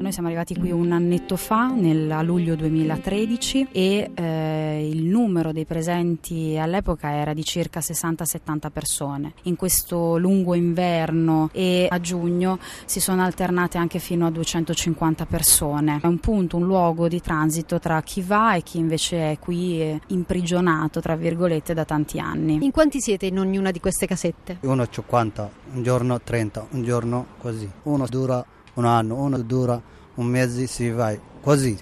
Noi siamo arrivati qui un annetto fa, nel luglio 2013, e eh, il numero dei presenti all'epoca era di circa 60-70 persone. In questo lungo inverno e a giugno si sono alternate anche fino a 250 persone. È un punto, un luogo di transito tra chi va e chi invece è qui eh, imprigionato, tra virgolette, da tanti anni. In quanti siete in ognuna di queste casette? Uno 50, un giorno 30, un giorno così. Uno dura anno, uno dura un mese, si va così.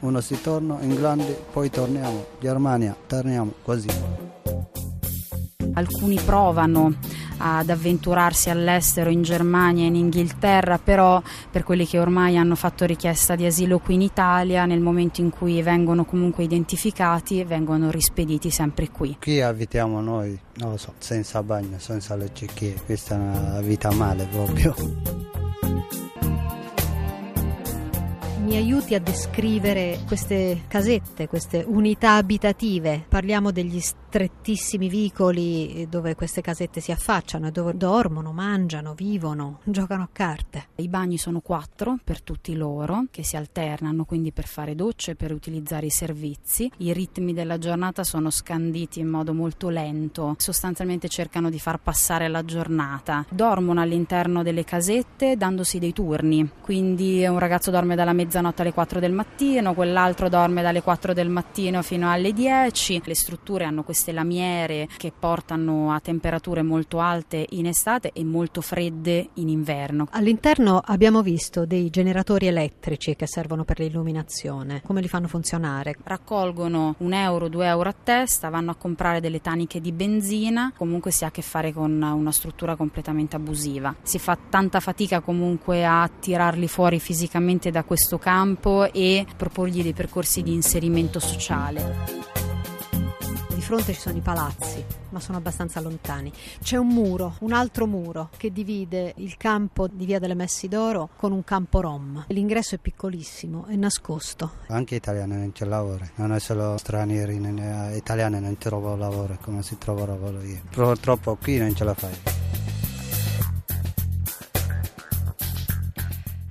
Uno si torna in grande, poi torniamo, Germania, torniamo così. Alcuni provano ad avventurarsi all'estero in Germania e in Inghilterra, però per quelli che ormai hanno fatto richiesta di asilo qui in Italia, nel momento in cui vengono comunque identificati, vengono rispediti sempre qui. Qui abitiamo noi, non lo so, senza bagno, senza le cecchie, questa è una vita male proprio. Aiuti a descrivere queste casette, queste unità abitative. Parliamo degli strettissimi vicoli dove queste casette si affacciano, dove dormono, mangiano, vivono, giocano a carte. I bagni sono quattro per tutti loro, che si alternano quindi per fare docce, per utilizzare i servizi. I ritmi della giornata sono scanditi in modo molto lento, sostanzialmente cercano di far passare la giornata. Dormono all'interno delle casette dandosi dei turni, quindi un ragazzo dorme dalla mezzanotte alle 4 del mattino, quell'altro dorme dalle 4 del mattino fino alle 10. Le strutture hanno queste lamiere che portano a temperature molto alte in estate e molto fredde in inverno. All'interno abbiamo visto dei generatori elettrici che servono per l'illuminazione. Come li fanno funzionare? Raccolgono un euro, due euro a testa, vanno a comprare delle taniche di benzina, comunque si ha a che fare con una struttura completamente abusiva. Si fa tanta fatica comunque a tirarli fuori fisicamente da questo campo e proporgli dei percorsi di inserimento sociale. Fronte ci sono i palazzi, ma sono abbastanza lontani. C'è un muro, un altro muro, che divide il campo di Via delle Messi d'Oro con un campo rom. L'ingresso è piccolissimo, è nascosto. Anche italiani non c'è lavoro, non è solo stranieri, italiani non trovano lavoro come si trova lavoro io. Purtroppo qui non ce la fai.